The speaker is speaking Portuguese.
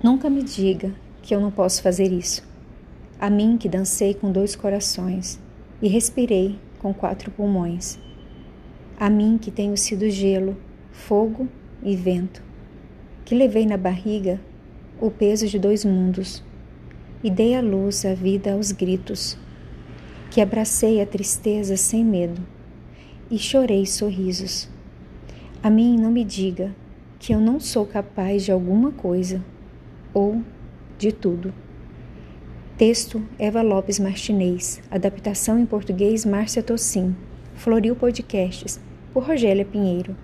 Nunca me diga que eu não posso fazer isso. A mim que dancei com dois corações e respirei com quatro pulmões. A mim que tenho sido gelo, fogo e vento, que levei na barriga o peso de dois mundos e dei à luz a vida aos gritos, que abracei a tristeza sem medo e chorei sorrisos. A mim não me diga que eu não sou capaz de alguma coisa ou de tudo. Texto Eva Lopes Martinez. Adaptação em português Márcia Tossim. Floril Podcasts, por Rogélia Pinheiro.